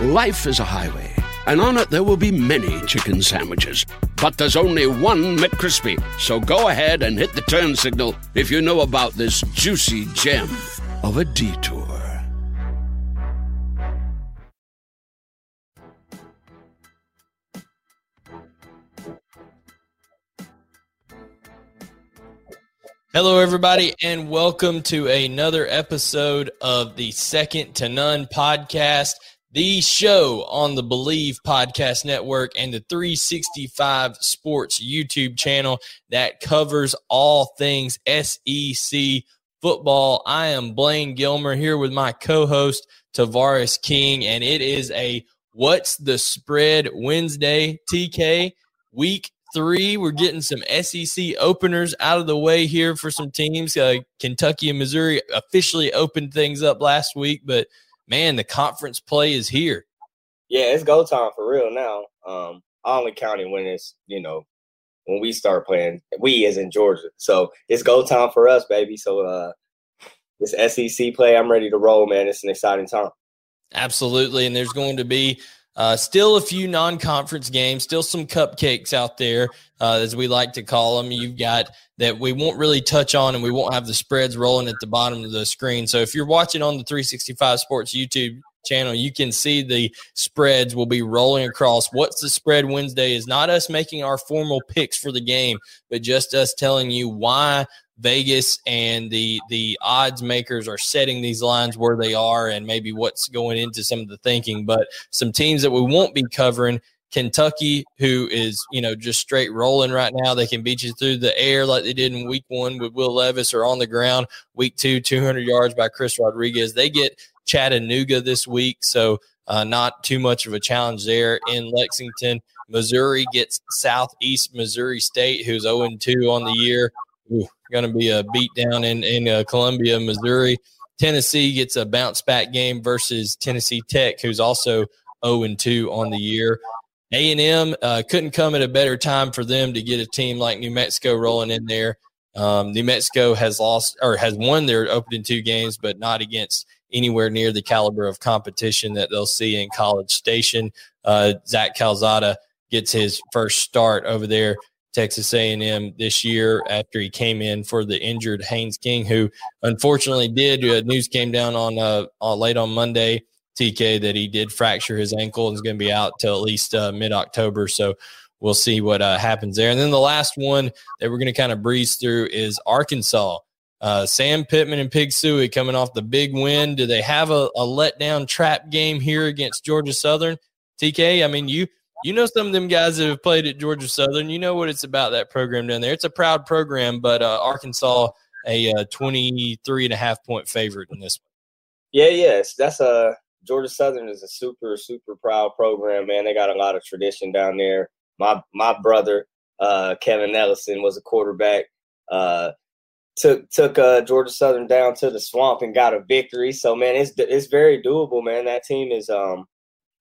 Life is a highway, and on it there will be many chicken sandwiches. But there's only one McCrispy. So go ahead and hit the turn signal if you know about this juicy gem of a detour. Hello, everybody, and welcome to another episode of the Second to None podcast, the show on the Bleav Podcast Network and the 365 Sports YouTube channel that covers all things SEC football. I am Blaine Gilmer here with my co host, Tavarres King, and it is a What's the Spread Wednesday, TK, week three. We're getting some SEC openers out of the way here for some teams. Uh, Kentucky and Missouri officially opened things up last week, but man, the conference play is here. Yeah, it's go time for real now. Um, I only counting when it's you know when we start playing. We is in Georgia, so it's go time for us, baby. So uh, this SEC play, I'm ready to roll, man. It's an exciting time. Absolutely, and there's going to be uh, still a few non-conference games, still some cupcakes out there, uh, as we like to call them. You've got that we won't really touch on, and we won't have the spreads rolling at the bottom of the screen. So if you're watching on the 365 Sports YouTube channel, you can see the spreads will be rolling across. What's the spread Wednesday is not us making our formal picks for the game, but just us telling you why Vegas and the the odds makers are setting these lines where they are and maybe what's going into some of the thinking. But some teams that we won't be covering. Kentucky, who is you know just straight rolling right now, they can beat you through the air like they did in Week One with Will Levis, or on the ground. Week Two, 200 yards by Chris Rodriguez. They get Chattanooga this week, so uh, not too much of a challenge there in Lexington. Missouri gets Southeast Missouri State, who's 0 2 on the year going to be a beat down in, in uh, Columbia, Missouri. Tennessee gets a bounce back game versus Tennessee Tech, who's also 0 2 on the year. A&M uh, couldn't come at a better time for them to get a team like New Mexico rolling in there. Um, New Mexico has lost or has won their opening two games, but not against anywhere near the caliber of competition that they'll see in College Station. Uh, Zach Calzada gets his first start over there Texas A&M this year after he came in for the injured Haynes King, who unfortunately did. Uh, news came down on uh, on late on Monday, TK, that he did fracture his ankle and is going to be out till at least uh, mid October. So we'll see what uh, happens there. And then the last one that we're going to kind of breeze through is Arkansas. Uh, Sam Pittman and Pig Sooie coming off the big win. Do they have a, a letdown trap game here against Georgia Southern? TK, I mean, you you know some of them guys that have played at Georgia Southern. You know what it's about that program down there. It's a proud program, but uh, Arkansas a uh, 23 and a half point favorite in this one. Yeah, yes, that's a Georgia Southern is a super super proud program, man. They got a lot of tradition down there. My my brother uh, Kevin Ellison was a quarterback. Uh, took took uh, Georgia Southern down to the swamp and got a victory. So man, it's it's very doable, man. That team is um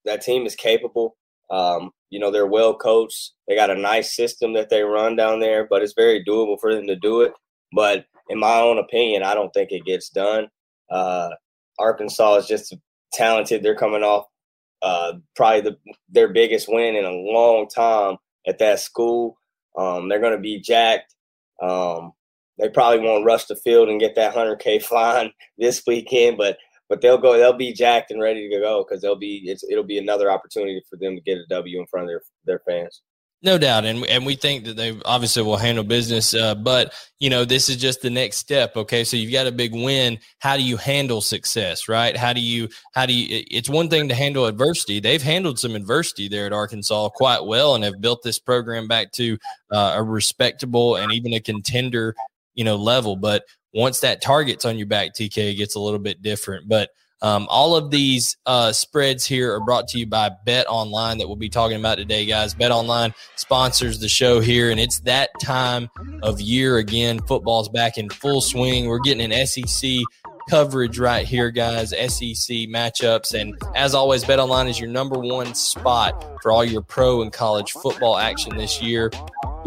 that team is capable. Um, you know, they're well coached. They got a nice system that they run down there, but it's very doable for them to do it. But in my own opinion, I don't think it gets done. Uh, Arkansas is just talented. They're coming off uh, probably the, their biggest win in a long time at that school. Um, they're going to be jacked. Um, they probably won't rush the field and get that 100K flying this weekend, but but they'll go. They'll be jacked and ready to go because they'll be. It's, it'll be another opportunity for them to get a W in front of their their fans. No doubt, and and we think that they obviously will handle business. Uh, but you know, this is just the next step. Okay, so you've got a big win. How do you handle success? Right? How do you how do you? It's one thing to handle adversity. They've handled some adversity there at Arkansas quite well, and have built this program back to uh, a respectable and even a contender, you know, level. But once that target's on your back, TK gets a little bit different. But Um, all of these uh, spreads here are brought to you by Bet Online that we'll be talking about today, guys. Bet Online sponsors the show here, and it's that time of year again. Football's back in full swing. We're getting an SEC coverage right here, guys. SEC matchups. And as always, Bet Online is your number one spot for all your pro and college football action this year.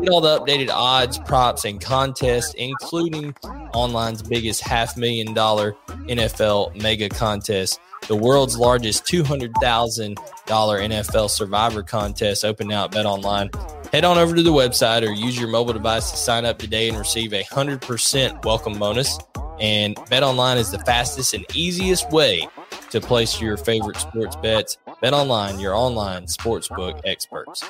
Get all the updated odds, props, and contests, including online's biggest half million dollar NFL mega contest, the world's largest $200,000 NFL survivor contest open now at Bet Online. Head on over to the website or use your mobile device to sign up today and receive a 100% welcome bonus. And Bet Online is the fastest and easiest way to place your favorite sports bets. Bet Online, your online sportsbook experts.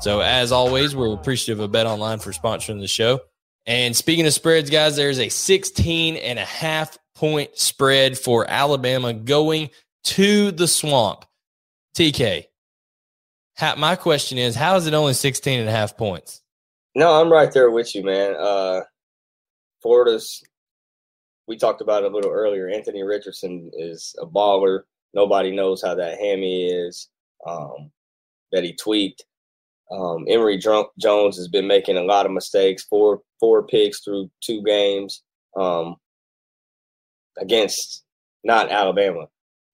So, as always, we're appreciative of Bet Online for sponsoring the show. And speaking of spreads, guys, there's a 16 and a half point spread for Alabama going to the swamp. TK, how, my question is, how is it only 16 and a half points? No, I'm right there with you, man. Uh, Florida's, we talked about it a little earlier. Anthony Richardson is a baller. Nobody knows how that hammy is um, that he tweaked. Um, Emory Jones has been making a lot of mistakes. Four four picks through two games um, against not Alabama.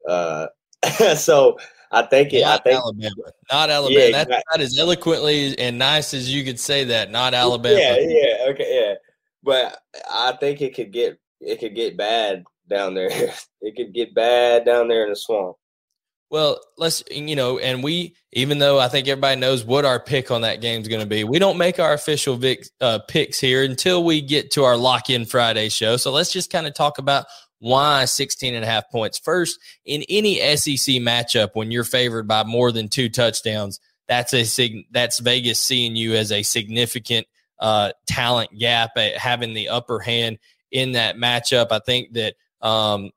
Uh, so I think it. Not I think Alabama, not Alabama. Yeah, That's not as eloquently and nice as you could say that. Not Alabama. Yeah, yeah, okay, yeah. But I think it could get it could get bad down there. it could get bad down there in the swamp. Well, let's you know, and we even though I think everybody knows what our pick on that game is going to be, we don't make our official Vic, uh, picks here until we get to our lock in Friday show. So let's just kind of talk about why 16 and a half points. First, in any SEC matchup, when you're favored by more than two touchdowns, that's a sig- that's Vegas seeing you as a significant uh, talent gap at having the upper hand in that matchup. I think that um,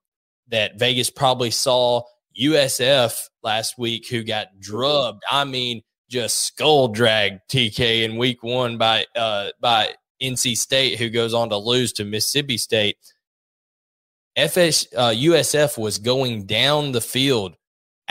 that Vegas probably saw USF last week, who got drubbed. I mean, just skull dragged TK in week one by uh, by NC State, who goes on to lose to Mississippi State. FS uh, USF was going down the field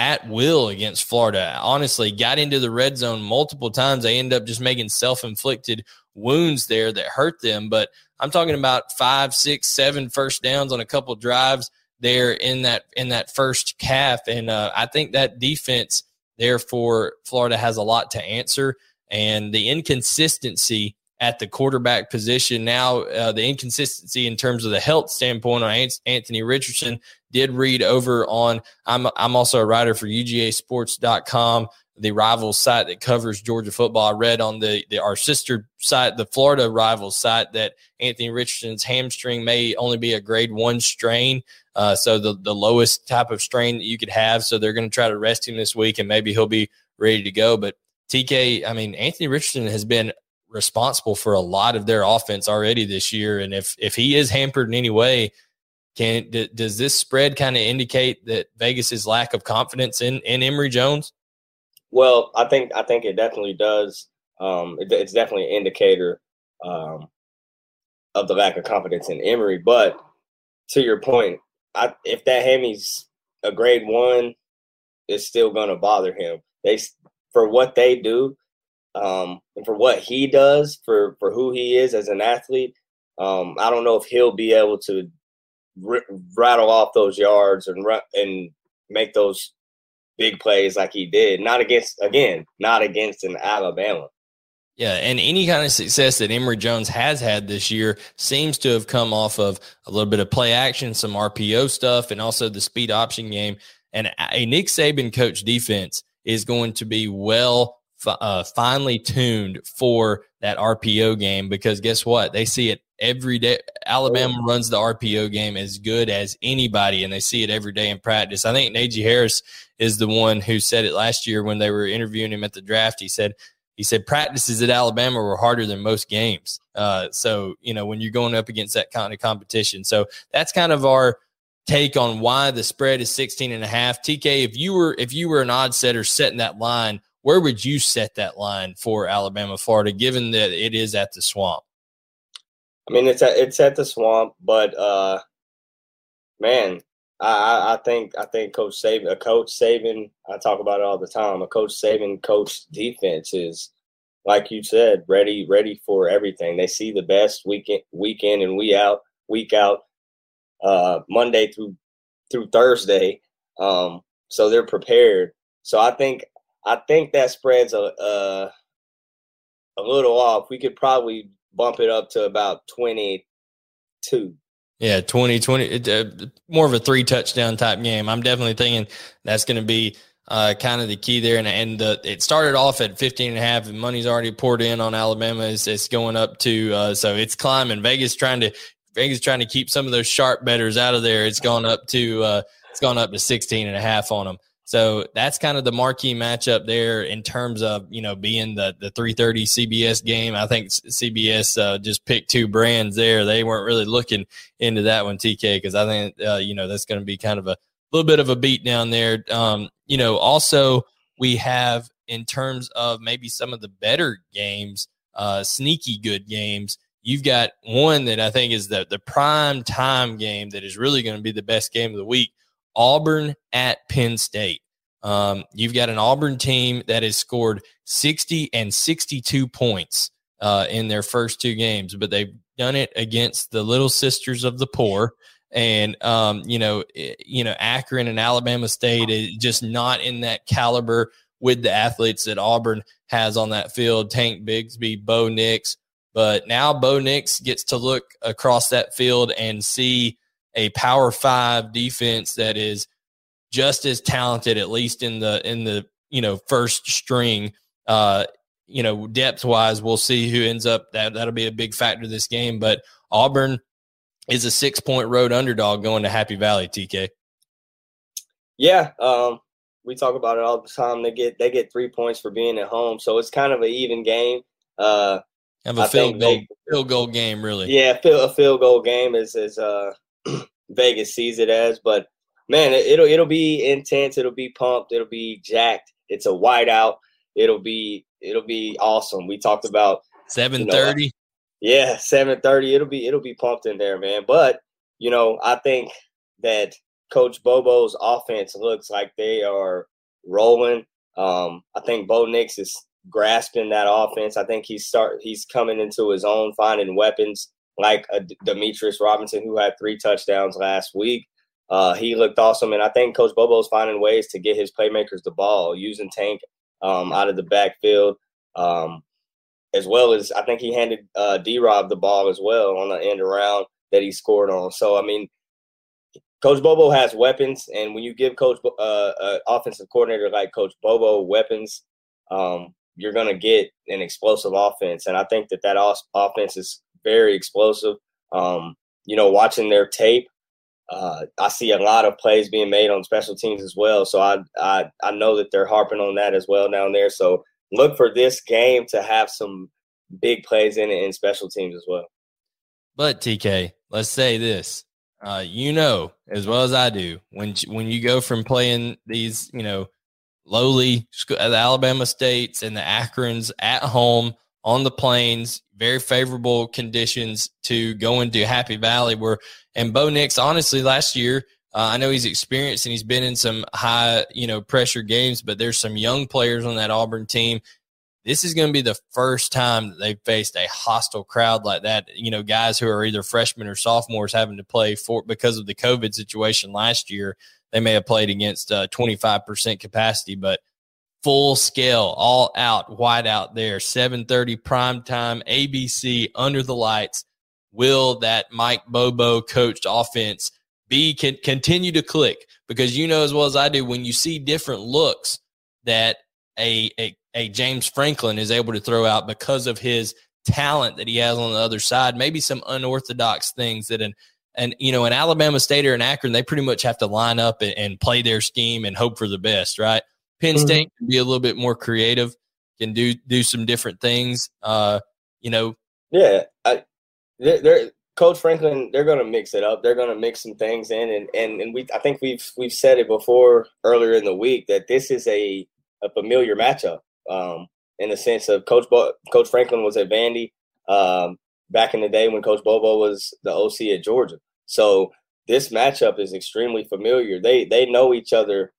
at will against Florida. Honestly, got into the red zone multiple times. They end up just making self inflicted wounds there that hurt them. But I'm talking about five, six, seven first downs on a couple drives there in that in that first half, and uh, I think that defense therefore Florida has a lot to answer, and the inconsistency at the quarterback position now, uh, the inconsistency in terms of the health standpoint on Anthony Richardson did read over on. I'm I'm also a writer for UGASports.com the rivals site that covers Georgia football. I read on the, the our sister site, the Florida rivals site, that Anthony Richardson's hamstring may only be a grade one strain. Uh, so the, the lowest type of strain that you could have. So they're going to try to rest him this week and maybe he'll be ready to go. But TK, I mean, Anthony Richardson has been responsible for a lot of their offense already this year. And if, if he is hampered in any way, can d- does this spread kind of indicate that Vegas's lack of confidence in, in Emory Jones? Well, I think I think it definitely does. Um, it, it's definitely an indicator um, of the lack of confidence in Emory. But to your point, I, if that Hammy's a grade one, it's still going to bother him. They for what they do, um, and for what he does, for for who he is as an athlete. Um, I don't know if he'll be able to r- rattle off those yards and and make those big plays like he did. Not against again, not against an Alabama. Yeah, and any kind of success that Emory Jones has had this year seems to have come off of a little bit of play action, some RPO stuff, and also the speed option game. And a Nick Saban coach defense is going to be well uh, finely tuned for that RPO game because guess what? They see it every day. Alabama runs the RPO game as good as anybody, and they see it every day in practice. I think Najee Harris is the one who said it last year when they were interviewing him at the draft. He said, he said practices at Alabama were harder than most games. Uh, so you know when you're going up against that kind of competition. So that's kind of our take on why the spread is 16 and a half. TK, if you were if you were an odd setter setting that line, where would you set that line for Alabama, Florida, given that it is at the swamp? I mean, it's at it's at the swamp, but uh, man, I, I think I think Coach Saban, a coach Saban, I talk about it all the time. A coach Saban coach defense is, like you said, ready ready for everything. They see the best week in, week in and week out, week out, uh, Monday through through Thursday. Um, so they're prepared. So I think I think that spreads a, a a little off. We could probably bump it up to about twenty two. Yeah, 2020, uh, more of a three touchdown type game. I'm definitely thinking that's going to be uh, kind of the key there. And, and the, it started off at 15 and a half, and money's already poured in on Alabama. It's, it's going up to, uh, so it's climbing. Vegas trying to, Vegas trying to keep some of those sharp bettors out of there. It's gone up to, uh, it's gone up to 16 and a half on them. So that's kind of the marquee matchup there in terms of you know being the the 3:30 CBS game. I think CBS uh, just picked two brands there. They weren't really looking into that one, TK, because I think uh, you know that's going to be kind of a little bit of a beat down there. Um, you know, also we have in terms of maybe some of the better games, uh, sneaky good games. You've got one that I think is the the prime time game that is really going to be the best game of the week Auburn at Penn State. Um, you've got an Auburn team that has scored 60 and 62 points uh, in their first two games, but they've done it against the little sisters of the poor. And um, you know, eh, you know, Akron and Alabama State is just not in that caliber with the athletes that Auburn has on that field. Tank Bigsby, Bo Nix, but now Bo Nix gets to look across that field and see a power five defense that is just as talented, at least in the in the you know first string. Uh, you know, depth wise, we'll see who ends up. That that'll be a big factor this game. But Auburn is a six point road underdog going to Happy Valley. TK. Yeah, um, we talk about it all the time. They get they get three points for being at home, so it's kind of an even game. Uh, have a field goal, they, field goal game, really. Yeah, a field goal game is is uh Vegas sees it as. But man, it, will it'll be intense. It'll be pumped. It'll be jacked. It's a whiteout. It'll be it'll be awesome. We talked about seven thirty. You know, yeah, seven thirty. It'll be it'll be pumped in there, man. But you know, I think that Coach Bobo's offense looks like they are rolling. Um, I think Bo Nix is grasping that offense. I think he's start he's coming into his own, finding weapons like a Demetris Robinson, who had three touchdowns last week. Uh, he looked awesome, and I think Coach Bobo's finding ways to get his playmakers the ball, using Tank um, out of the backfield, um, as well as I think he handed uh, D Rob the ball as well on the end around that he scored on. So I mean, Coach Bobo has weapons, and when you give Coach uh, uh, offensive coordinator like Coach Bobo weapons, um, you're going to get an explosive offense. And I think that that offense is very explosive. Um, you know, watching their tape, uh, I see a lot of plays being made on special teams as well. So I, I I know that they're harping on that as well down there. So look for this game to have some big plays in it in special teams as well. But TK, let's say this. Uh, you know as well as I do when when you go from playing these, you know, lowly the Alabama states and the Akrons at home on the plains, very favorable conditions to go into Happy Valley. Where and Bo Nix, honestly, last year, uh, I know he's experienced and he's been in some high, you know, pressure games, but there's some young players on that Auburn team. This is going to be the first time that they've faced a hostile crowd like that. You know, guys who are either freshmen or sophomores having to play for because of the COVID situation last year. They may have played against uh, 25% capacity, but full scale, all out, white out there, 7:30 prime time, ABC under the lights. Will that Mike Bobo coached offense be can continue to click? Because you know as well as I do, when you see different looks that a, a, a James Franklin is able to throw out because of his talent that he has on the other side, maybe some unorthodox things that an and you know, in Alabama State or in Akron, they pretty much have to line up and, and play their scheme and hope for the best, right? Penn mm-hmm. State can be a little bit more creative, can do do some different things. Uh, you know. Yeah, I, they're, they're Coach Franklin. They're going to mix it up. They're going to mix some things in, and and and we. I think we've we've said it before earlier in the week that this is a a familiar matchup. Um, in the sense of Coach Bo- Coach Franklin was at Vandy um, back in the day when Coach Bobo was the OC at Georgia. So this matchup is extremely familiar. They they know each other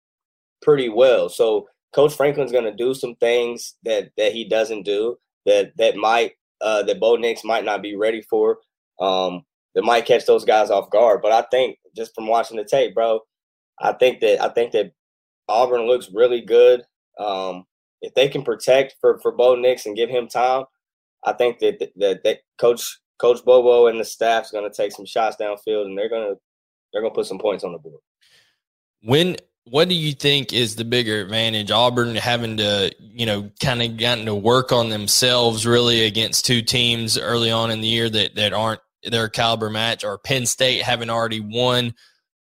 pretty well. So Coach Franklin's going to do some things that that he doesn't do that that might uh, that Bo Nix might not be ready for. Um, that might catch those guys off guard. But I think just from watching the tape, bro, I think that I think that Auburn looks really good. Um, if they can protect for for Bo Nix and give him time, I think that that, that Coach Coach Bobo and the staff's going to take some shots downfield, and they're going to they're going to put some points on the board. When what do you think is the bigger advantage? Auburn having to, you know, kind of gotten to work on themselves really against two teams early on in the year that that aren't their caliber match, or Penn State having already won,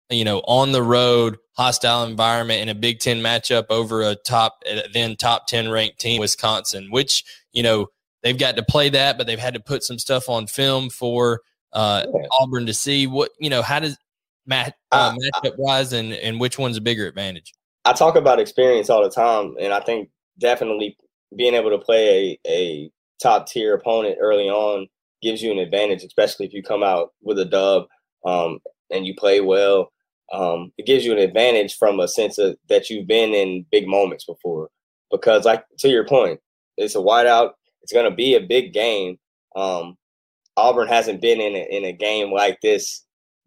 you know, on the road, hostile environment in a Big Ten matchup over a top then top ten ranked team, Wisconsin, which you know they've got to play that, but they've had to put some stuff on film for uh, Auburn to see what you know. How does match uh, matchup wise, and and which one's a bigger advantage? I talk about experience all the time, and I think definitely being able to play a, a top tier opponent early on gives you an advantage, especially if you come out with a dub um, and you play well. Um, it gives you an advantage from a sense of that you've been in big moments before. Because, like to your point, it's a whiteout. It's going to be a big game. Um, Auburn hasn't been in a, in a game like this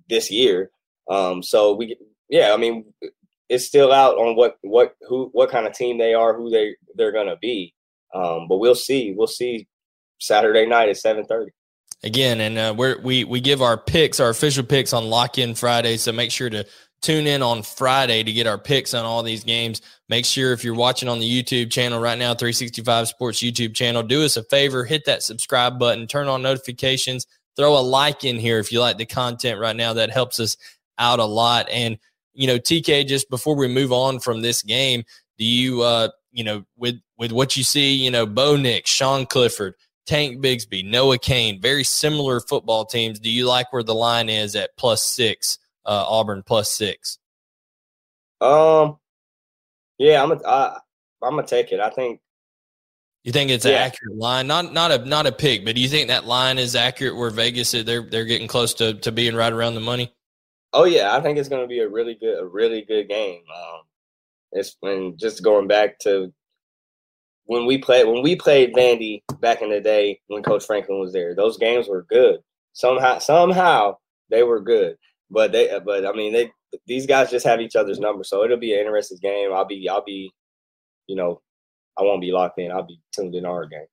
this year, um, so we, yeah, I mean, it's still out on what what who what kind of team they are, who they they're gonna be. Um, but we'll see. We'll see Saturday night at seven thirty. Again, and uh, we we we give our picks, our official picks on Lock In Friday. So make sure to tune in on Friday to get our picks on all these games. Make sure if you're watching on the YouTube channel right now, 365 Sports YouTube channel, do us a favor, hit that subscribe button, turn on notifications, throw a like in here if you like the content right now. That helps us out a lot. And, you know, TK, just before we move on from this game, do you, uh, you know, with, with what you see, you know, Bo Nix, Sean Clifford, Tank Bigsby, Noah Cain, very similar football teams. Do you like where the line is at plus six, uh, Auburn plus six? Um, yeah, I'm a, I, I'm gonna take it. I think. You think it's yeah. an accurate line? Not not a not a pick, but do you think that line is accurate where Vegas they're they're getting close to to being right around the money? Oh yeah, I think it's going to be a really good, a really good game. Um, it's when just going back to when we played when we played Vandy back in the day when Coach Franklin was there. Those games were good. Somehow, somehow they were good. But they, but I mean, they these guys just have each other's number, so it'll be an interesting game. I'll be, I'll be, you know, I won't be locked in. I'll be tuned in our game.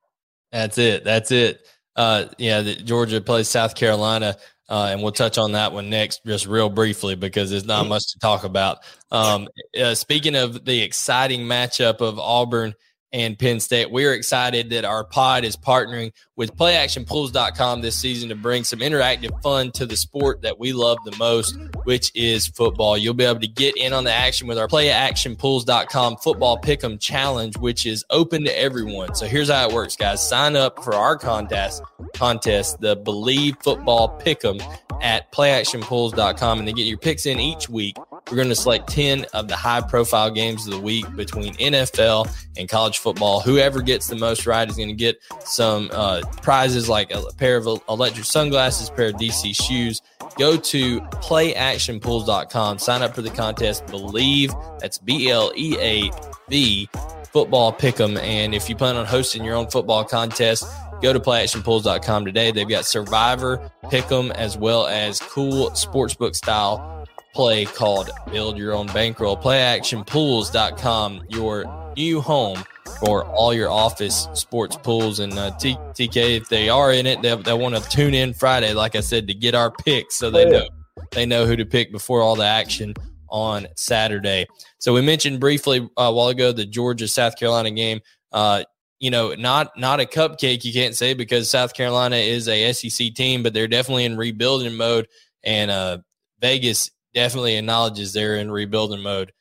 That's it. That's it. Uh, yeah, the, Georgia plays South Carolina. Uh, and we'll touch on that one next, just real briefly, because there's not much to talk about. Um, uh, speaking of the exciting matchup of Auburn and Penn State. We're excited that our pod is partnering with playactionpools.com this season to bring some interactive fun to the sport that we love the most, which is football. You'll be able to get in on the action with our playactionpools.com football pick'em challenge, which is open to everyone. So here's how it works, guys. Sign up for our contest, contest, the Bleav Football Pick'em at playactionpools.com and then get your picks in each week. We're going to select 10 of the high profile games of the week between NFL and college football. Whoever gets the most right is going to get some uh, prizes like a pair of electric sunglasses, pair of DC shoes. Go to playactionpools.com, sign up for the contest. Bleav that's B L E A V football pick'em. And if you plan on hosting your own football contest, go to playactionpools.com today. They've got Survivor, Pick'em, as well as cool sportsbook style play called Build Your Own Bankroll. Playactionpools.com, your new home for all your office sports pools. And uh, T- TK, if they are in it, they, they want to tune in Friday, like I said, to get our picks so they know they know who to pick before all the action on Saturday. So we mentioned briefly uh, a while ago the Georgia South Carolina game. Uh, you know, not not a cupcake, you can't say because South Carolina is a SEC team, but they're definitely in rebuilding mode. And uh, Vegas definitely acknowledges they're in rebuilding mode.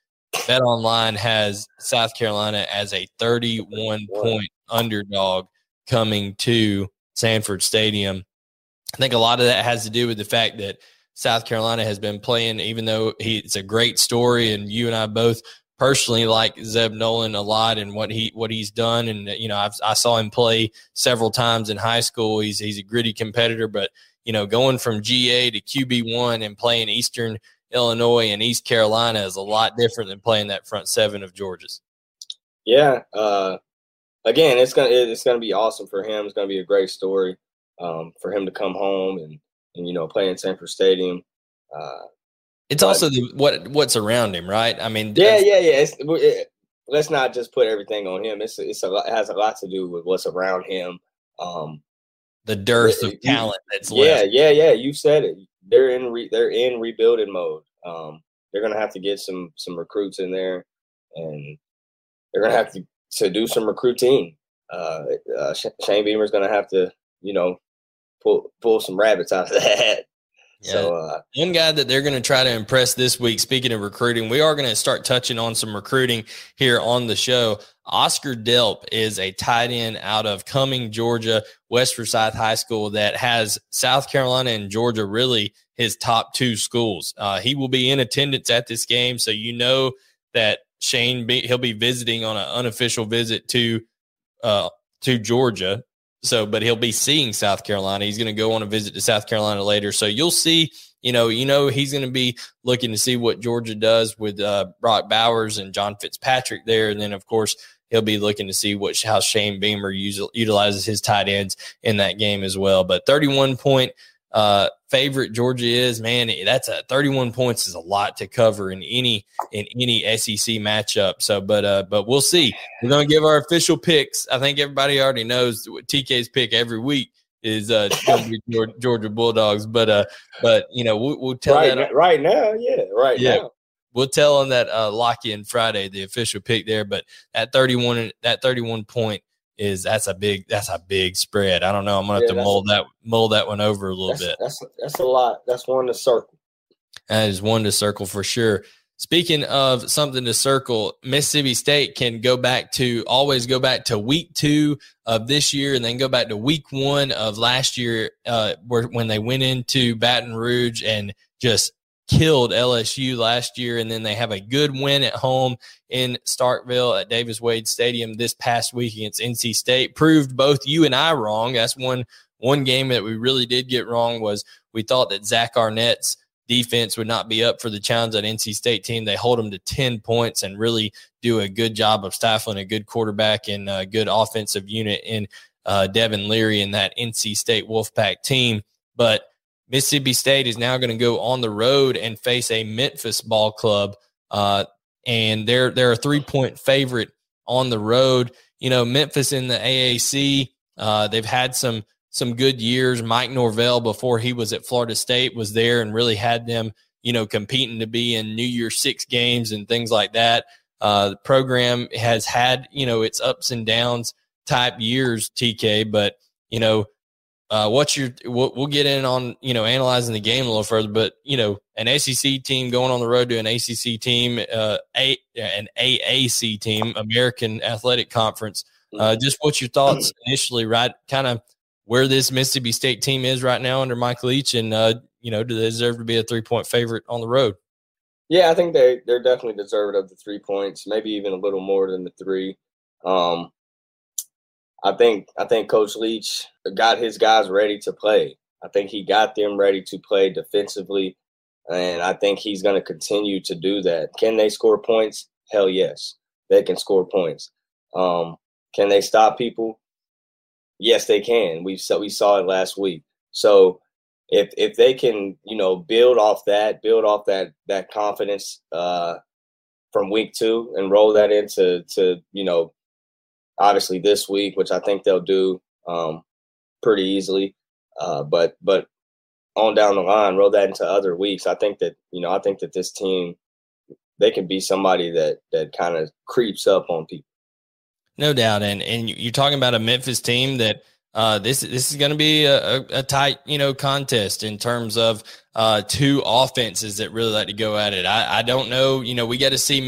Bet Online has South Carolina as a 31 point underdog coming to Sanford Stadium. I think a lot of that has to do with the fact that South Carolina has been playing, even though he, it's a great story, and you and I both personally like Zeb Noland a lot and what he what he's done. And you know, I've, I saw him play several times in high school. He's he's a gritty competitor, but you know, going from GA to QB one and playing Eastern Illinois and East Carolina is a lot different than playing that front seven of Georgia's. Yeah. Uh, again, it's gonna it's gonna be awesome for him. It's gonna be a great story um, for him to come home and and you know play in Sanford Stadium. Uh, it's also the, what what's around him, right? I mean, yeah, yeah, yeah. It, let's not just put everything on him. It's it's a, it has a lot to do with what's around him. Um, the dearth of talent that's yeah, left. Yeah, yeah, You said it. They're in re, they're in rebuilding mode. Um, they're gonna have to get some some recruits in there, and they're gonna have to to do some recruiting. Uh, uh, Shane Beamer's gonna have to, you know, pull pull some rabbits out of that. Yeah. So uh, one guy that they're going to try to impress this week. Speaking of recruiting, we are going to start touching on some recruiting here on the show. Oscar Delp is a tight end out of Cumming, Georgia, West Forsyth High School that has South Carolina and Georgia really his top two schools. Uh, he will be in attendance at this game, so you know that Shane be, he'll be visiting on an unofficial visit to uh, to Georgia so, but he'll be seeing South Carolina. He's going to go on a visit to South Carolina later. So you'll see, you know, you know, he's going to be looking to see what Georgia does with uh, Brock Bowers and John Fitzpatrick there. And then, of course, he'll be looking to see what how Shane Beamer use, utilizes his tight ends in that game as well. But 31 point uh, favorite Georgia is, man, that's a 31 points is a lot to cover in any in any SEC matchup. So, but uh, but we'll see. We're gonna give our official picks. I think everybody already knows what TK's pick every week is uh Georgia, Georgia Bulldogs. But uh, but you know we'll, we'll tell right, that right now, yeah, right yeah. now. We'll tell on that uh, lock in Friday, the official pick there. But at 31, that 31 point is that's a big that's a big spread. I don't know. I'm gonna have to mold that mold that one over a little that's, bit. That's that's a lot. That's one to circle. That is one to circle for sure. Speaking of something to circle, Mississippi State can go back to always go back to week two of this year and then go back to week one of last year, uh, where when they went into Baton Rouge and just killed LSU last year, and then they have a good win at home in Starkville at Davis Wade Stadium this past week against NC State. Proved both you and I wrong. That's one one game that we really did get wrong was we thought that Zach Arnett's defense would not be up for the challenge at NC State team. They hold them to 10 points and really do a good job of stifling a good quarterback and a good offensive unit in uh, Devin Leary and that NC State Wolfpack team. But Mississippi State is now going to go on the road and face a Memphis ball club. Uh, and they're they're a three point favorite on the road. You know, Memphis in the AAC, uh, they've had some some good years. Mike Norvell, before he was at Florida State, was there and really had them, you know, competing to be in New Year Six games and things like that. Uh, the program has had, you know, its ups and downs type years, TK, but you know, uh, what's your we'll, we'll, get in on you know analyzing the game a little further, but you know an ACC team going on the road to an ACC team, uh, a an AAC team, American Athletic Conference. Uh, just what's your thoughts initially, right? Kind of where this Mississippi State team is right now under Mike Leach, and uh, you know do they deserve to be a three point favorite on the road? Yeah, I think they they're definitely deserved of the three points, maybe even a little more than the three. Um, I think I think Coach Leach got his guys ready to play. I think he got them ready to play defensively, and I think he's going to continue to do that. Can they score points? Hell yes, they can score points. Um, can they stop people? Yes, they can. We saw we saw it last week. So if if they can, you know, build off that, build off that that confidence uh, from week two, and roll that into to you know obviously this week, which I think they'll do um, pretty easily. Uh, but but on down the line, roll that into other weeks. I think that you know I think that this team they can be somebody that that kind of creeps up on people. No doubt, and and you're talking about a Memphis team that uh, this this is going to be a, a, tight you know contest in terms of uh, two offenses that really like to go at it. I, I don't know, you know, we got to see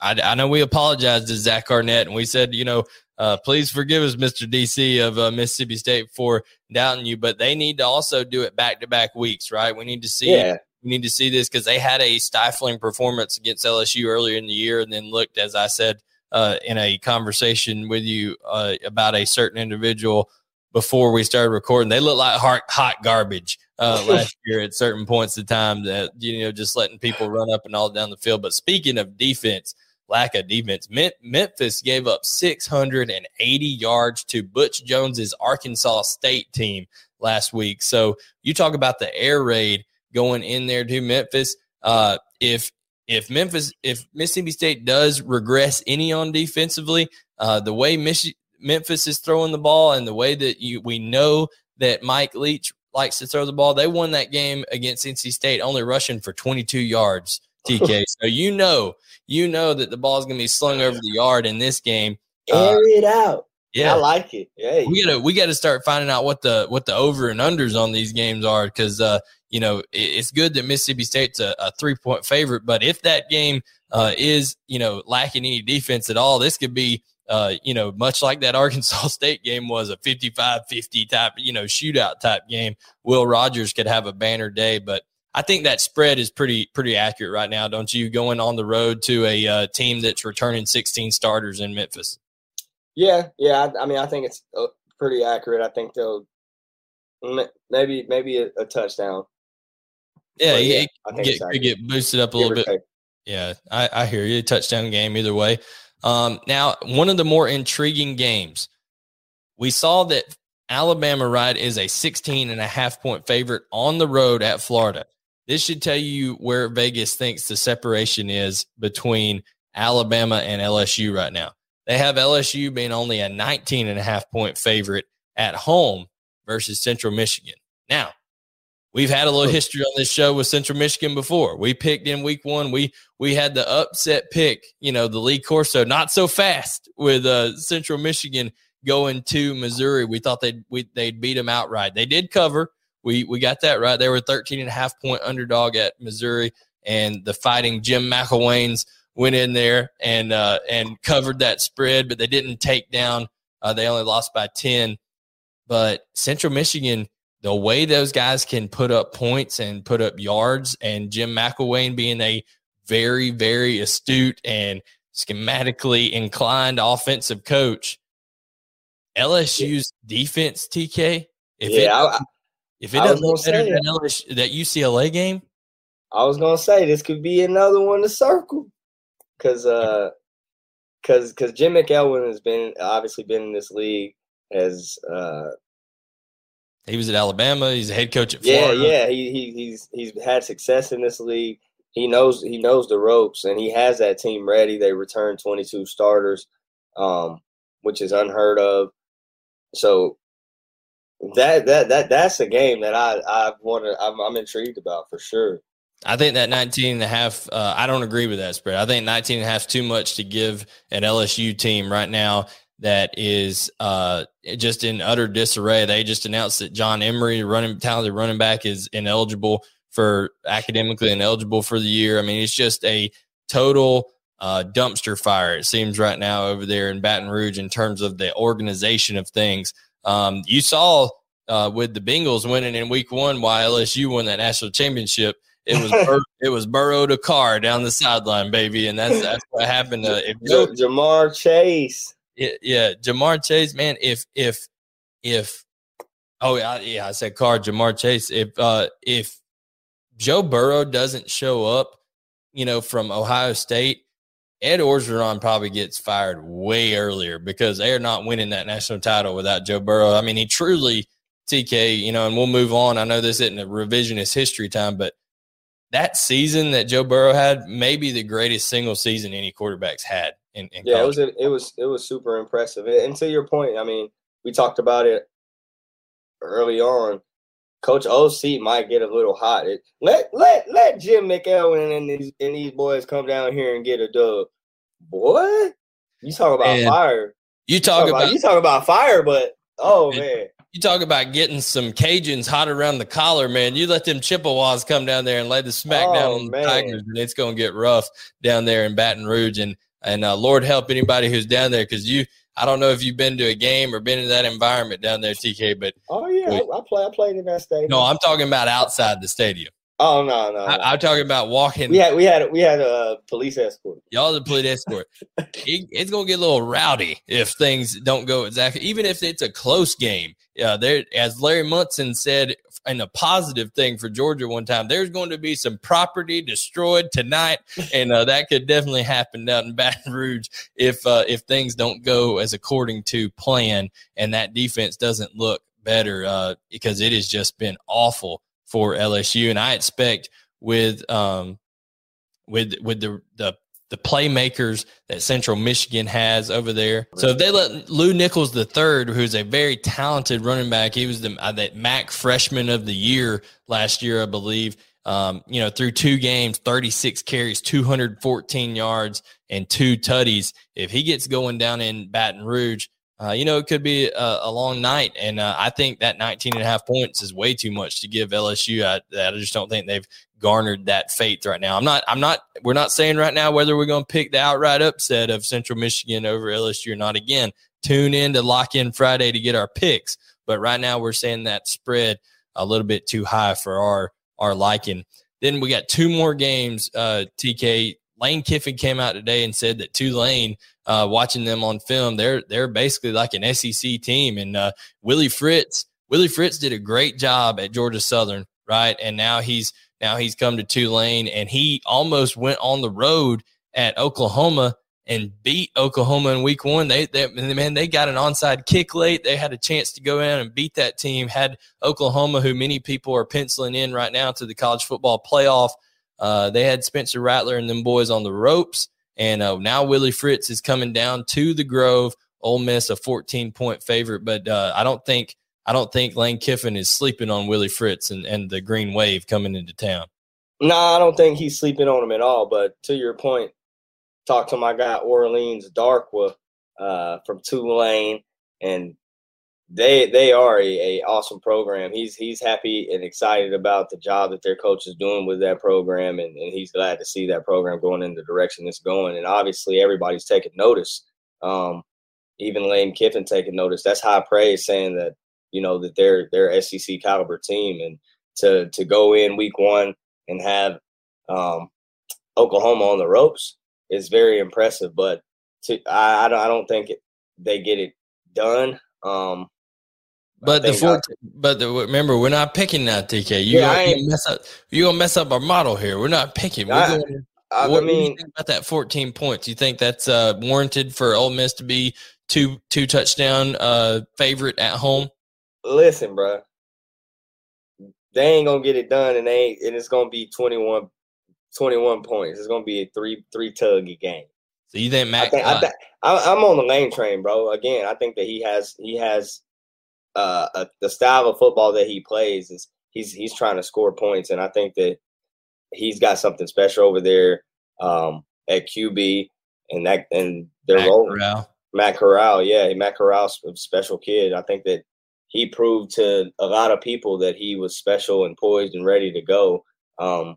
I, I know we apologized to Zach Arnett and we said, you know, uh, please forgive us, Mr. DC of uh, Mississippi State, for doubting you, but they need to also do it back to back weeks, right? We need to see, yeah. we need to see this because they had a stifling performance against LSU earlier in the year, and then looked, as I said uh, in a conversation with you uh, about a certain individual before we started recording. They looked like hot, hot garbage uh, last year at certain points of time that, you know, just letting people run up and all down the field. But speaking of defense, lack of defense, Memphis gave up 680 yards to Butch Jones's Arkansas State team last week. So you talk about the air raid going in there to Memphis. Uh, if if Memphis, if Mississippi State does regress any on defensively, uh, the way Mich- Memphis is throwing the ball and the way that you we know that Mike Leach likes to throw the ball, they won that game against NC State, only rushing for 22 yards. TK, so you know, you know that the ball is going to be slung over the yard in this game. Uh, it out. Yeah, I like it. Yeah, we gotta we gotta start finding out what the what the over and unders on these games are because uh, you know it's good that Mississippi State's a, a three point favorite, but if that game uh, is you know lacking any defense at all, this could be uh, you know, much like that Arkansas State game was a 55 50 type, you know, shootout type game. Will Rogers could have a banner day, but I think that spread is pretty pretty accurate right now, don't you? Going on the road to a uh, team that's returning 16 starters in Memphis. Yeah, yeah. I, I, mean, I think it's uh, pretty accurate. I think they'll maybe maybe a, a touchdown. Yeah, yeah, yeah get, get boosted up a little bit. Take. Yeah, I, I hear you. Touchdown game either way. Um, now, one of the more intriguing games, we saw that Alabama Ride is a 16 and a half point favorite on the road at Florida. This should tell you where Vegas thinks the separation is between Alabama and LSU right now. They have LSU being only a 19 and a half point favorite at home versus Central Michigan. Now, we've had a little history on this show with Central Michigan before. We picked in week one. We we had the upset pick, you know, the Lee Corso, not so fast with uh, Central Michigan going to Missouri. We thought they'd we, they'd beat them outright. They did cover. We we got that right. They were 13 and a half point underdog at Missouri, and the fighting Jim McElwain's went in there and uh, and covered that spread, but they didn't take down. Uh, they only lost by ten. But Central Michigan, the way those guys can put up points and put up yards, and Jim McElwain being a very very astute and schematically inclined offensive coach, LSU's defense, TK. If yeah, it, I, if it doesn't look better than LSU, that UCLA game, I was gonna say this could be another one to circle because uh, because because Jim McElwain has been obviously been in this league as uh, he was at Alabama. He's a head coach at Florida. Yeah, yeah. He, he he's he's had success in this league. He knows he knows the ropes, and he has that team ready. They returned 22 starters, um, which is unheard of. So that that that that's a game that I I want to I'm, I'm intrigued about for sure. I think that 19 and a half, uh, I don't agree with that spread. I think 19 and a half is too much to give an LSU team right now that is uh, just in utter disarray. They just announced that John Emery, running talented running back, is ineligible for academically ineligible for the year. I mean, it's just a total uh, dumpster fire, it seems right now over there in Baton Rouge in terms of the organization of things. Um, you saw uh, with the Bengals winning in week one while LSU won that national championship it was Bur- it was Burrow to Carr down the sideline, baby, and that's that's what happened. To, if Joe, Ja'Marr Chase, it, yeah, Ja'Marr Chase, man. If if if oh yeah, yeah, I said Carr, Ja'Marr Chase. If uh if Joe Burrow doesn't show up, you know, from Ohio State, Ed Orgeron probably gets fired way earlier because they are not winning that national title without Joe Burrow. I mean, he truly TK, you know, and we'll move on. I know this isn't a revisionist history time, but that season that Joe Burrow had, maybe the greatest single season any quarterbacks had. In, in yeah, college. it was it was it was super impressive. And to your point, I mean, we talked about it early on. Coach OC might get a little hot. It, let let let Jim McElwain and these and these boys come down here and get a dub. Boy, you talk about fire. You talk, you talk about, about, you talk about fire, but oh man, you talk about getting some Cajuns hot around the collar, man. You let them Chippewas come down there and lay the smack oh, down on the Tigers, and it's going to get rough down there in Baton Rouge. And and uh, Lord help anybody who's down there because you. I don't know if you've been to a game or been in that environment down there, TK. But oh yeah, I, I play. I played in that stadium. No, I'm talking about outside the stadium. Oh no, no. no. I, am talking about walking. We had we had we had a police escort. Y'all the police escort. it, it's gonna get a little rowdy if things don't go exactly. Even if it's a close game. Yeah, there as Larry Munson said in a positive thing for Georgia one time. There's going to be some property destroyed tonight, and uh, that could definitely happen down in Baton Rouge if uh, if things don't go as according to plan, and that defense doesn't look better uh, because it has just been awful for LSU, and I expect with um, with with the the the playmakers that Central Michigan has over there. So if they let Lew Nichols the third, who's a very talented running back, he was the uh, that MAC freshman of the year last year, I believe. Um, you know, through two games, 36 carries, 214 yards, and two tutties. If he gets going down in Baton Rouge, uh, you know, it could be a, a long night. And uh, I think that 19 and a half points is way too much to give LSU. I, I just don't think they've garnered that faith right now. I'm not, I'm not, we're not saying right now whether we're going to pick the outright upset of Central Michigan over LSU or not. Again, tune in to lock in Friday to get our picks. But right now we're saying that spread a little bit too high for our, our liking. Then we got two more games. Uh, TK Lane Kiffin came out today and said that Tulane uh, watching them on film, they're they're basically like an SEC team. And uh, Willie Fritz, Willie Fritz did a great job at Georgia Southern, right? And now he's now he's come to Tulane, and he almost went on the road at Oklahoma and beat Oklahoma in Week One. They, they man, they got an onside kick late. They had a chance to go in and beat that team. Had Oklahoma, who many people are penciling in right now to the college football playoff. Uh, they had Spencer Rattler and them boys on the ropes and uh, now Willie Fritz is coming down to the Grove. Ole Miss a 14 point favorite, but uh, I don't think I don't think Lane Kiffin is sleeping on Willie Fritz and, and the Green Wave coming into town. No, I don't think he's sleeping on him at all. But to your point, talk to my guy Orleans Darkwa uh, from Tulane, and they they are a, a, awesome program. He's he's happy and excited about the job that their coach is doing with that program, and, and he's glad to see that program going in the direction it's going. And obviously, everybody's taking notice. Um, even Lane Kiffin taking notice. That's high praise, saying that you know that they're they're SEC caliber team, and to to go in week one and have um, Oklahoma on the ropes is very impressive. But to, I I don't, I don't think it, they get it done. Um, but the four, but the, remember, we're not picking that TK. You yeah, gonna, you mess up. You gonna mess up our model here. We're not picking. We're I, going, I, what I mean, about that 14 points? You think that's uh, warranted for Ole Miss to be two two touchdown uh, favorite at home? Listen, bro, they ain't gonna get it done, and they ain't, and it's gonna be 21, 21 points. It's gonna be a three three tuggy game. So you think Mac? I think, uh, I think, I'm on the lane train, bro. Again, I think that he has he has uh, a, the style of football that he plays is he's he's trying to score points, and I think that he's got something special over there um, at QB, and that and they're Matt rolling. Corral. Matt Corral, yeah, Matt Corral's a special kid. I think that he proved to a lot of people that he was special and poised and ready to go um,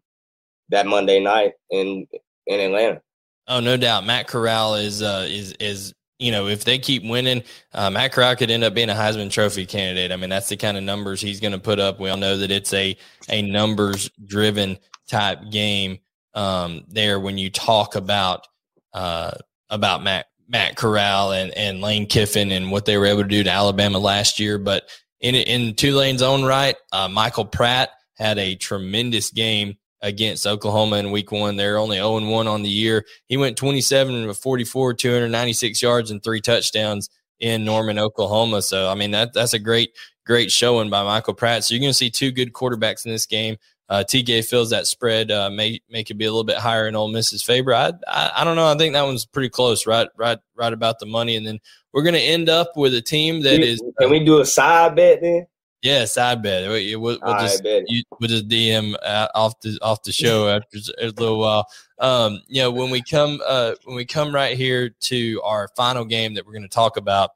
that Monday night in in Atlanta. Oh, no doubt. Matt Corral is uh, is is you know, if they keep winning, uh, Matt Corral could end up being a Heisman Trophy candidate. I mean, that's the kind of numbers he's going to put up. We all know that it's a a numbers driven type game um, there when you talk about uh, about Matt Matt Corral and and Lane Kiffin and what they were able to do to Alabama last year. But in in Tulane's own right, uh, Michael Pratt had a tremendous game against Oklahoma in week one. They're only 0 1 on the year. He went 27 of 44, 296 yards and three touchdowns in Norman, Oklahoma. So, I mean, that that's a great, great showing by Michael Pratt. So, you're going to see two good quarterbacks in this game. Uh, TK feels that spread uh, may make it be a little bit higher in Ole Miss's favor. I, I, I don't know. I think that one's pretty close, right, right, right about the money. And then we're going to end up with a team that is. Can we do a side bet then? Yes, I bet. We'll, we'll, we'll just you, we'll just DM uh, off the off the show after a little while. Um, you know, when we come uh, when we come right here to our final game that we're going to talk about,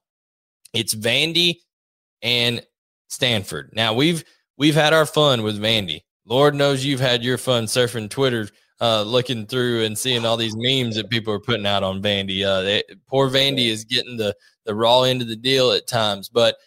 it's Vandy and Stanford. Now we've we've had our fun with Vandy. Lord knows you've had your fun surfing Twitter, uh, looking through and seeing all these memes that people are putting out on Vandy. Uh, they, poor Vandy is getting the the raw end of the deal at times, but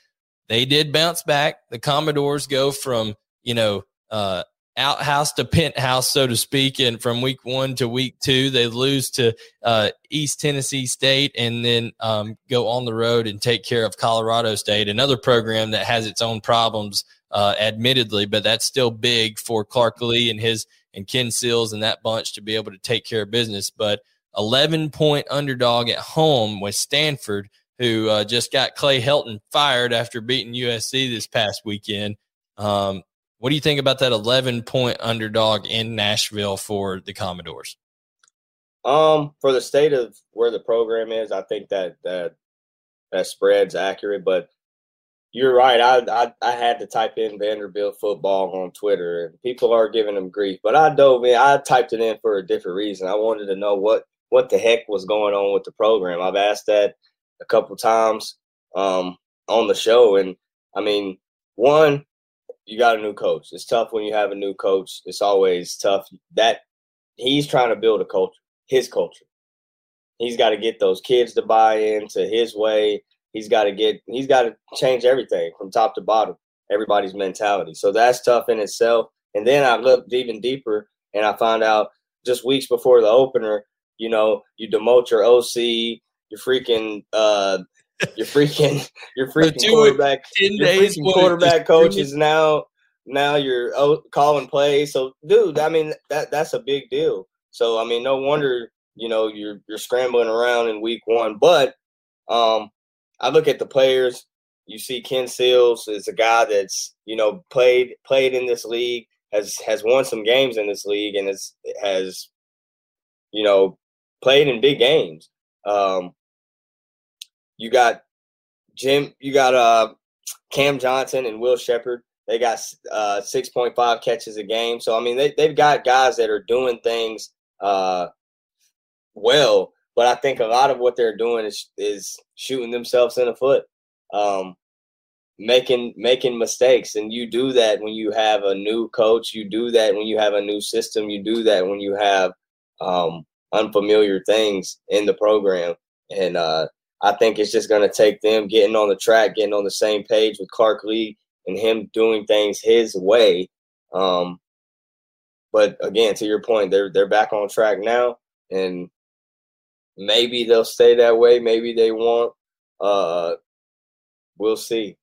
they did bounce back. The Commodores go from, you know, uh, outhouse to penthouse, so to speak. And from week one to week two, they lose to uh, East Tennessee State and then um, go on the road and take care of Colorado State, another program that has its own problems, uh, admittedly, but that's still big for Clark Lea and his and Ken Seals and that bunch to be able to take care of business. But 11 point underdog at home with Stanford, who uh, just got Clay Helton fired after beating USC this past weekend. Um, what do you think about that 11 point underdog in Nashville for the Commodores? Um, for the state of where the program is, I think that that that spread's accurate. But you're right. I I, I had to type in Vanderbilt football on Twitter, and people are giving them grief. But I dove in. I typed it in for a different reason. I wanted to know what what the heck was going on with the program. I've asked that a couple times um, on the show, and I mean, one, you got a new coach. It's tough when you have a new coach. It's always tough. That he's trying to build a culture, his culture. He's got to get those kids to buy into his way. He's got to get. He's got to change everything from top to bottom. Everybody's mentality. So that's tough in itself. And then I looked even deeper, and I found out just weeks before the opener, you know, you demote your OC, your freaking uh, your freaking your freaking quarterback, your freaking quarterback coach is now now you're oh, calling plays. So, dude, I mean that that's a big deal. So, I mean, no wonder you know you're you're scrambling around in week one. But um, I look at the players. You see, Ken Seals is a guy that's you know played played in this league, has has won some games in this league, and has has you know played in big games. Um, you got Jim, you got uh Cam Johnson and Will Sheppard. They got uh, 6.5 catches a game. So I mean, they they've got guys that are doing things uh, well. But I think a lot of what they're doing is is shooting themselves in the foot, um, making making mistakes. And you do that when you have a new coach. You do that when you have a new system. You do that when you have um, unfamiliar things in the program. And uh, I think it's just going to take them getting on the track, getting on the same page with Clark Lea and him doing things his way. Um, but again, to your point, they're they're back on track now, and maybe they'll stay that way. Maybe they won't. Uh, we'll see.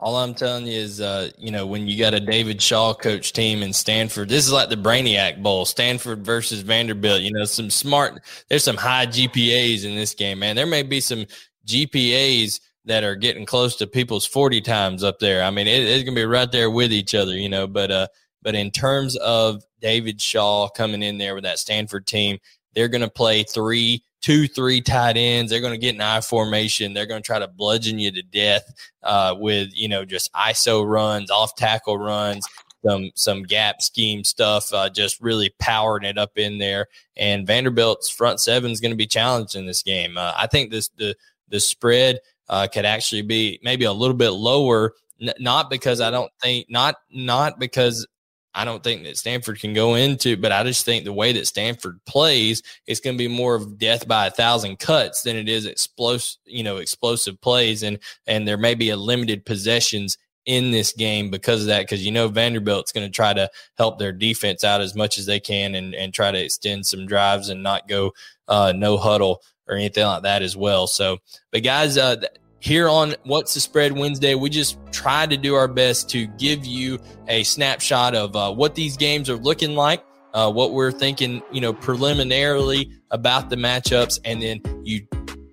All I'm telling you is, uh, you know, when you got a David Shaw coach team in Stanford, this is like the Brainiac Bowl, Stanford versus Vanderbilt. You know, some smart, there's some high GPAs in this game, man. There may be some GPAs that are getting close to people's 40 times up there. I mean, it, it's going to be right there with each other, you know, but, uh, but in terms of David Shaw coming in there with that Stanford team, they're going to play three two, three tight ends. They're going to get an I formation. They're going to try to bludgeon you to death uh, with, you know, just ISO runs, off tackle runs, some some gap scheme stuff, uh, just really powering it up in there. And Vanderbilt's front seven is going to be challenged in this game. Uh, I think this the the spread uh, could actually be maybe a little bit lower. N- not because I don't think not not because I don't think that Stanford can go into, but I just think the way that Stanford plays, it's going to be more of death by a thousand cuts than it is explosive, you know, explosive plays. And and there may be a limited possessions in this game because of that, because you know Vanderbilt's going to try to help their defense out as much as they can and and try to extend some drives and not go uh, no huddle or anything like that as well. So, but guys, uh, here on What's the Spread Wednesday, we just try to do our best to give you a snapshot of uh, what these games are looking like, uh, what we're thinking, you know, preliminarily about the matchups, and then you,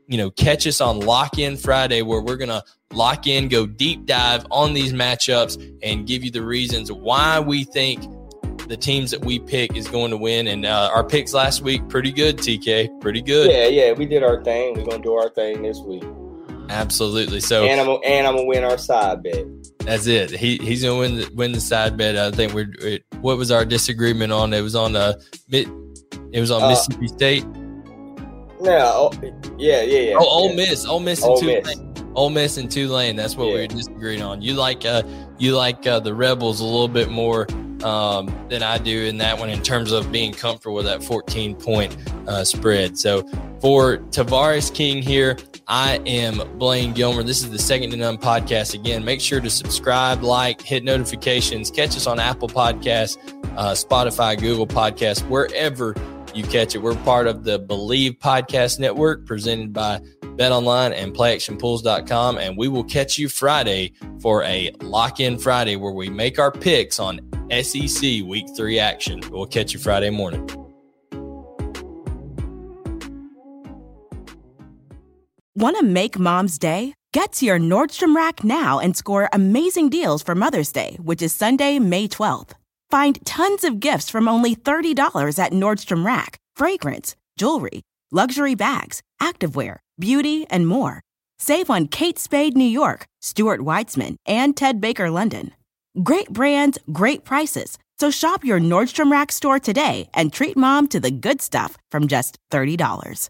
you know, catch us on Lock In Friday where we're gonna lock in, go deep dive on these matchups, and give you the reasons why we think the teams that we pick is going to win. And uh, our picks last week, pretty good, TK, pretty good. Yeah, yeah, we did our thing. We're gonna do our thing this week. Absolutely. So and I'm a, and I'm gonna win our side bet. That's it. He he's gonna win the, win the side bet. I think we're. It, what was our disagreement on? It was on uh, it was on uh, Mississippi State. Yeah, oh, yeah, yeah, yeah. Oh, Ole yeah. Miss, Ole Miss, and Tulane. Miss. Ole Miss and Tulane. That's what yeah. we were disagreeing on. You like uh, you like uh, the Rebels a little bit more um, than I do in that one in terms of being comfortable with that 14 point uh, spread. So for Tavarres King here, I am Blaine Gilmer. This is the Second to None podcast. Again, make sure to subscribe, like, hit notifications, catch us on Apple Podcasts, uh, Spotify, Google Podcasts, wherever you catch it. We're part of the Bleav Podcast Network presented by Bet Online and PlayActionPools.com. And we will catch you Friday for a lock in Friday where we make our picks on SEC Week 3 action. We'll catch you Friday morning. Want to make mom's day? Get to your Nordstrom Rack now and score amazing deals for Mother's Day, which is Sunday, May 12th. Find tons of gifts from only $30 at Nordstrom Rack fragrance, jewelry, luxury bags, activewear, beauty, and more. Save on Kate Spade New York, Stuart Weitzman, and Ted Baker London. Great brands, great prices. So shop your Nordstrom Rack store today and treat mom to the good stuff from just $30.